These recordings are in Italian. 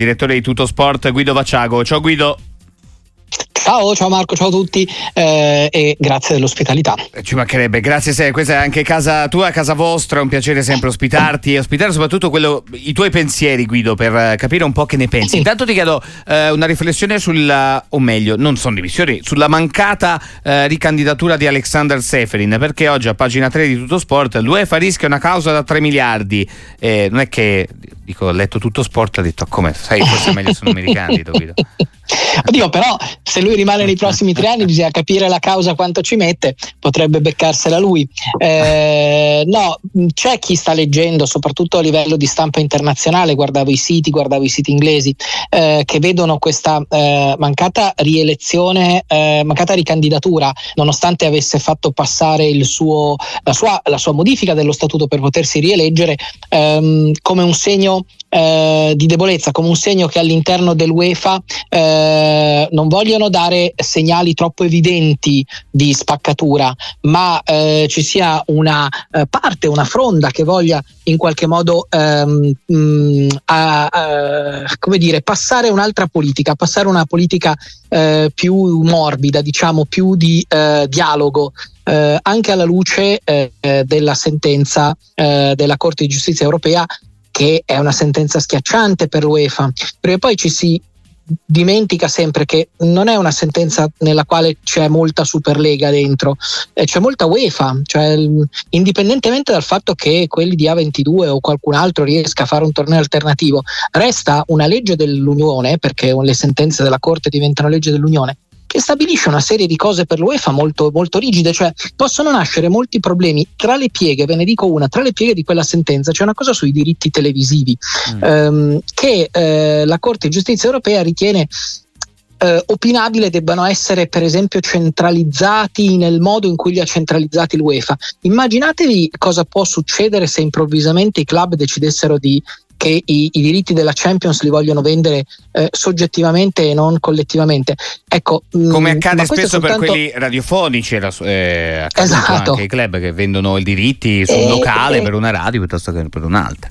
Direttore di Tutto Sport Guido Vacciago. Ciao Guido. Ciao, ciao Marco, ciao a tutti eh, e grazie dell'ospitalità. Eh, ci mancherebbe, grazie se questa è anche casa tua, casa vostra, è un piacere sempre ospitarti e ospitare soprattutto quello, i tuoi pensieri Guido per eh, capire un po' che ne pensi. Intanto ti chiedo eh, una riflessione sulla, o meglio, non sono divisioni, sulla mancata eh, ricandidatura di Alexander Seferin perché oggi a pagina 3 di Tutto Sport l'UEFA rischia una causa da 3 miliardi, eh, non è che, dico, ho letto Tutto Sport ho detto come, sai forse è meglio se non mi ricandido Guido. Oddio, però se lui rimane nei prossimi tre anni bisogna capire la causa quanto ci mette, potrebbe beccarsela lui. Eh, no, c'è chi sta leggendo, soprattutto a livello di stampa internazionale, guardavo i siti, guardavo i siti inglesi, eh, che vedono questa eh, mancata rielezione, eh, mancata ricandidatura, nonostante avesse fatto passare suo, la, sua, la, sua, modifica dello statuto per potersi rieleggere, ehm, come un segno eh, di debolezza, come un segno che all'interno dell'UEFA eh, non vogliono dare segnali troppo evidenti di spaccatura, ma eh, ci sia una eh, parte, una fronda che voglia in qualche modo ehm, mh, mm, a, a, come dire, passare un'altra politica, passare una politica eh, più morbida, diciamo più di eh, dialogo. Eh, anche alla luce eh, della sentenza della Corte di Giustizia europea che è una sentenza schiacciante per l'UEFA, perché poi ci si dimentica sempre che non è una sentenza nella quale c'è molta Superlega dentro, eh, c'è molta UEFA, cioè indipendentemente dal fatto che quelli di A22 o qualcun altro riesca a fare un torneo alternativo, resta una legge dell'Unione, perché le sentenze della Corte diventano legge dell'Unione, che stabilisce una serie di cose per l'UEFA molto, molto rigide, cioè possono nascere molti problemi tra le pieghe, ve ne dico una, tra le pieghe di quella sentenza c'è una cosa sui diritti televisivi mm. ehm, che eh, la Corte di Giustizia europea ritiene eh, opinabile debbano essere per esempio centralizzati nel modo in cui li ha centralizzati l'UEFA. Immaginatevi cosa può succedere se improvvisamente i club decidessero di che i, i, diritti della Champions li vogliono vendere eh, soggettivamente e non collettivamente. Ecco, mm, Come accade spesso soltanto... per quelli radiofonici, eh, esatto. anche i club che vendono i diritti sul e, locale e... per una radio piuttosto che per un'altra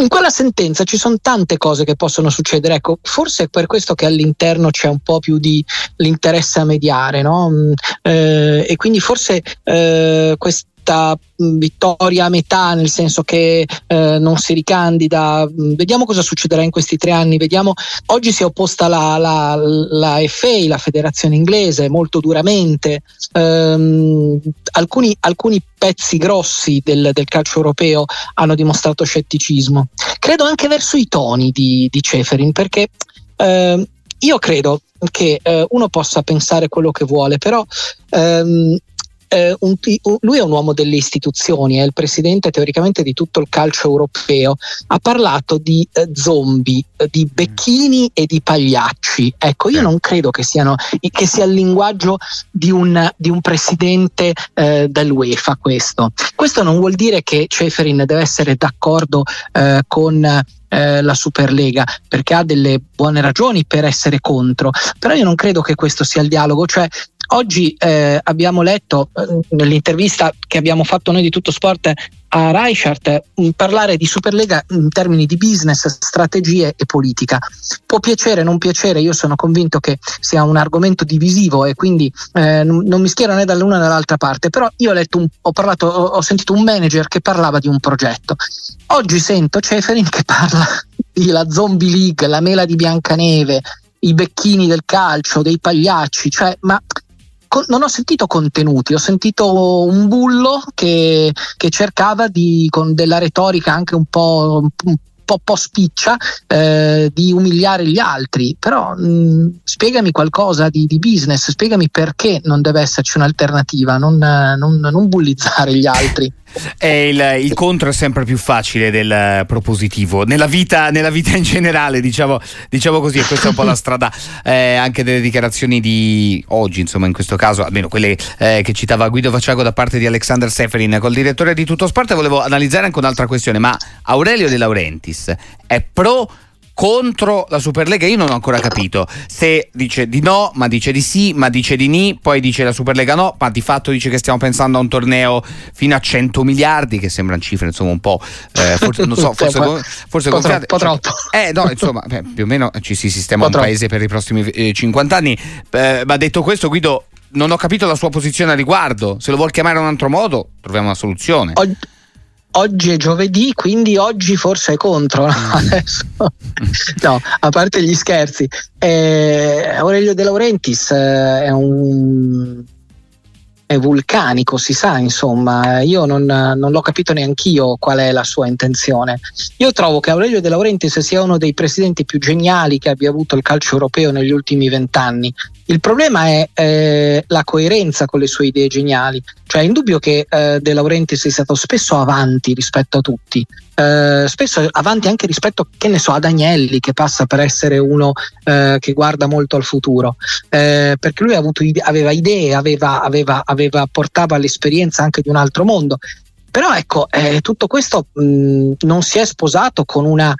in quella sentenza ci sono tante cose che possono succedere. Ecco, forse è per questo che all'interno c'è un po' più di l'interesse a mediare, no? Mm, eh, e quindi forse eh, quest- questa vittoria a metà, nel senso che eh, non si ricandida. Vediamo cosa succederà in questi tre anni. Vediamo. Oggi si è opposta la, la, la FA, la federazione inglese, molto duramente. Um, alcuni, alcuni, pezzi grossi del, del, calcio europeo hanno dimostrato scetticismo. Credo anche verso i toni di, di Ceferin, perché uh, io credo che uh, uno possa pensare quello che vuole, però um, eh, un, lui è un uomo delle istituzioni, è il presidente teoricamente di tutto il calcio europeo, ha parlato di eh, zombie, eh, di becchini e di pagliacci. Ecco, io non credo che, siano, che sia il linguaggio di un, di un presidente eh, dell'UEFA questo. Questo non vuol dire che Ceferin deve essere d'accordo eh, con eh, la Superlega perché ha delle buone ragioni per essere contro, però io non credo che questo sia il dialogo, cioè Oggi eh, abbiamo letto eh, nell'intervista che abbiamo fatto noi di Tutto Sport a Reichert mm, parlare di Superlega in termini di business, strategie e politica. Può piacere, non piacere, io sono convinto che sia un argomento divisivo e quindi eh, non, mi schiero né dall'una né dall'altra parte, però io ho, letto un, ho, parlato, ho sentito un manager che parlava di un progetto. Oggi sento Ceferin che parla della Zombie League, la mela di Biancaneve, i becchini del calcio, dei pagliacci, cioè, ma non ho sentito contenuti, ho sentito un bullo che, che cercava di, con della retorica anche un po', un po', po spiccia eh, di umiliare gli altri, però mh, spiegami qualcosa di, di, business, spiegami perché non deve esserci un'alternativa, non, non, non bullizzare gli altri. Il, il, contro è sempre più facile del propositivo nella vita, nella vita in generale, diciamo, diciamo, così, e questa è un po' la strada eh, anche delle dichiarazioni di oggi, insomma, in questo caso, almeno quelle eh, che citava Guido Facciago da parte di Alexander Seferin col direttore di Tutto Sport. Volevo analizzare anche un'altra questione, ma Aurelio De Laurentiis è pro contro la Superlega. Io non ho ancora capito se dice di no, ma dice di sì, ma dice di ni, poi dice la Superlega no, ma di fatto dice che stiamo pensando a un torneo fino a 100 miliardi, che sembrano cifre insomma un po', eh, forse, non so, forse, forse un po', troppo, po troppo. Eh no, insomma, beh, più o meno ci si sistema un, un paese per i prossimi eh, 50 anni. Eh, ma detto questo, Guido, non ho capito la sua posizione a riguardo. Se lo vuol chiamare in un altro modo, troviamo una soluzione. Oggi, oggi è giovedì, quindi oggi forse è contro. No, mm. Adesso, no a parte gli scherzi. Eh, Aurelio De Laurentiis eh, è un è vulcanico, si sa, insomma, io non, non l'ho capito neanch'io qual è la sua intenzione. Io trovo che Aurelio De Laurentiis sia uno dei presidenti più geniali che abbia avuto il calcio europeo negli ultimi vent'anni. Il problema è eh, la coerenza con le sue idee geniali, cioè è indubbio che eh, De Laurentiis sia stato spesso avanti rispetto a tutti, eh, spesso avanti anche rispetto, che ne so, ad Agnelli che passa per essere uno eh, che guarda molto al futuro, eh, perché lui ide- aveva idee, aveva, aveva, aveva, portava l'esperienza anche di un altro mondo. Però ecco, eh, tutto questo mh, non si è sposato con una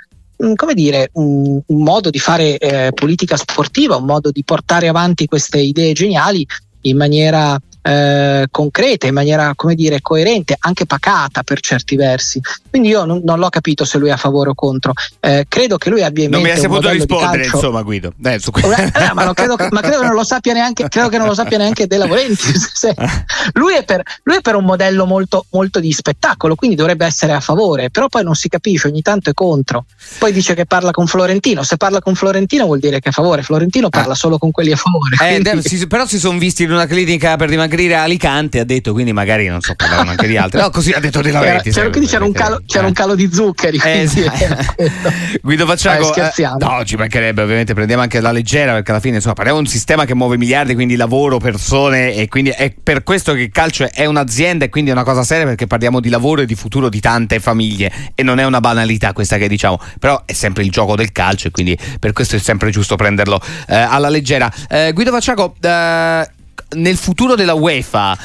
come dire, un, un, modo di fare eh, politica sportiva, un modo di portare avanti queste idee geniali in maniera eh, concreta, in maniera come dire coerente, anche pacata per certi versi. Quindi io non, non l'ho capito se lui è a favore o contro. Eh, credo che lui abbia in non mente. Non mi hai saputo rispondere, insomma, Guido. Eh, su eh, ma, credo, ma, credo, che non lo sappia neanche, credo che non lo sappia neanche De Laurenti. lui, è per, lui è per un modello molto, molto di spettacolo, quindi dovrebbe essere a favore, però poi non si capisce, ogni tanto è contro. Poi dice che parla con Florentino. Se parla con Florentino vuol dire che è a favore. Florentino parla ah. solo con quelli a favore. Eh, quindi... però si sono visti in una clinica per dimagrire dimagrire a Alicante ha detto quindi magari non so parlavano anche di altri. No così ha detto De Laurenti c'era, quindi c'era un, calo, c'era un calo di zuccheri eh, esatto. Guido Facciago eh, no ci mancherebbe ovviamente prendiamo anche la leggera perché alla fine insomma parliamo di un sistema che muove miliardi quindi lavoro persone e quindi è per questo che il calcio è un'azienda e quindi è una cosa seria perché parliamo di lavoro e di futuro di tante famiglie e non è una banalità questa che diciamo però è sempre il gioco del calcio e quindi per questo è sempre giusto prenderlo eh, alla leggera. Eh, Guido Facciago eh, nel futuro della UEFA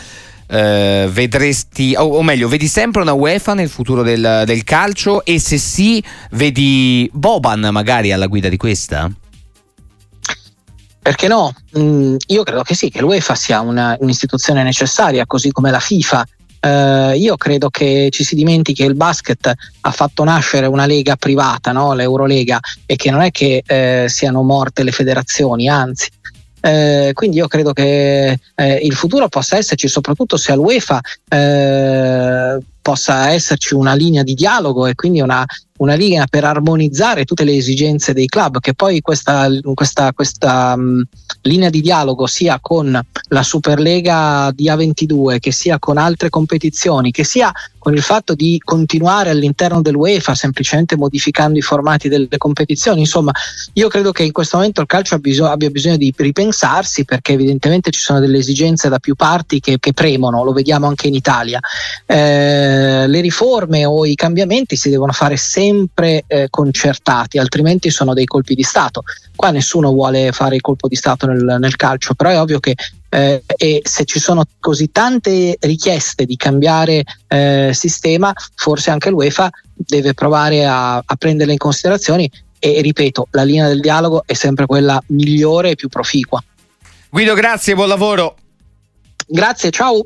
eh, vedresti, o, o, meglio, vedi sempre una UEFA nel futuro del, del, calcio e se sì, vedi Boban magari alla guida di questa? Perché no? Mm, io credo che sì, che l'UEFA sia una, un'istituzione necessaria, così come la FIFA. Uh, io credo che ci si dimentichi che il basket ha fatto nascere una lega privata, no? l'Eurolega, e che non è che eh, siano morte le federazioni, anzi, eh, quindi io credo che eh, il futuro possa esserci, soprattutto se all'UEFA eh, possa esserci una linea di dialogo e quindi una, una, linea per armonizzare tutte le esigenze dei club, che poi questa, questa, questa um, linea di dialogo sia con la Superlega di A22, che sia con altre competizioni, che sia con il fatto di continuare all'interno dell'UEFA semplicemente modificando i formati delle competizioni. Insomma, io credo che in questo momento il calcio abbia bisogno di ripensarsi perché evidentemente ci sono delle esigenze da più parti che, che premono, lo vediamo anche in Italia. Eh, le riforme o i cambiamenti si devono fare sempre eh, concertati, altrimenti sono dei colpi di Stato. Qua nessuno vuole fare il colpo di Stato nel, nel calcio, però è ovvio che eh, e se ci sono così tante richieste di cambiare eh, sistema, forse anche l'UEFA deve provare a, a prenderle in considerazione e ripeto, la linea del dialogo è sempre quella migliore e più proficua. Guido, grazie, buon lavoro. Grazie, ciao.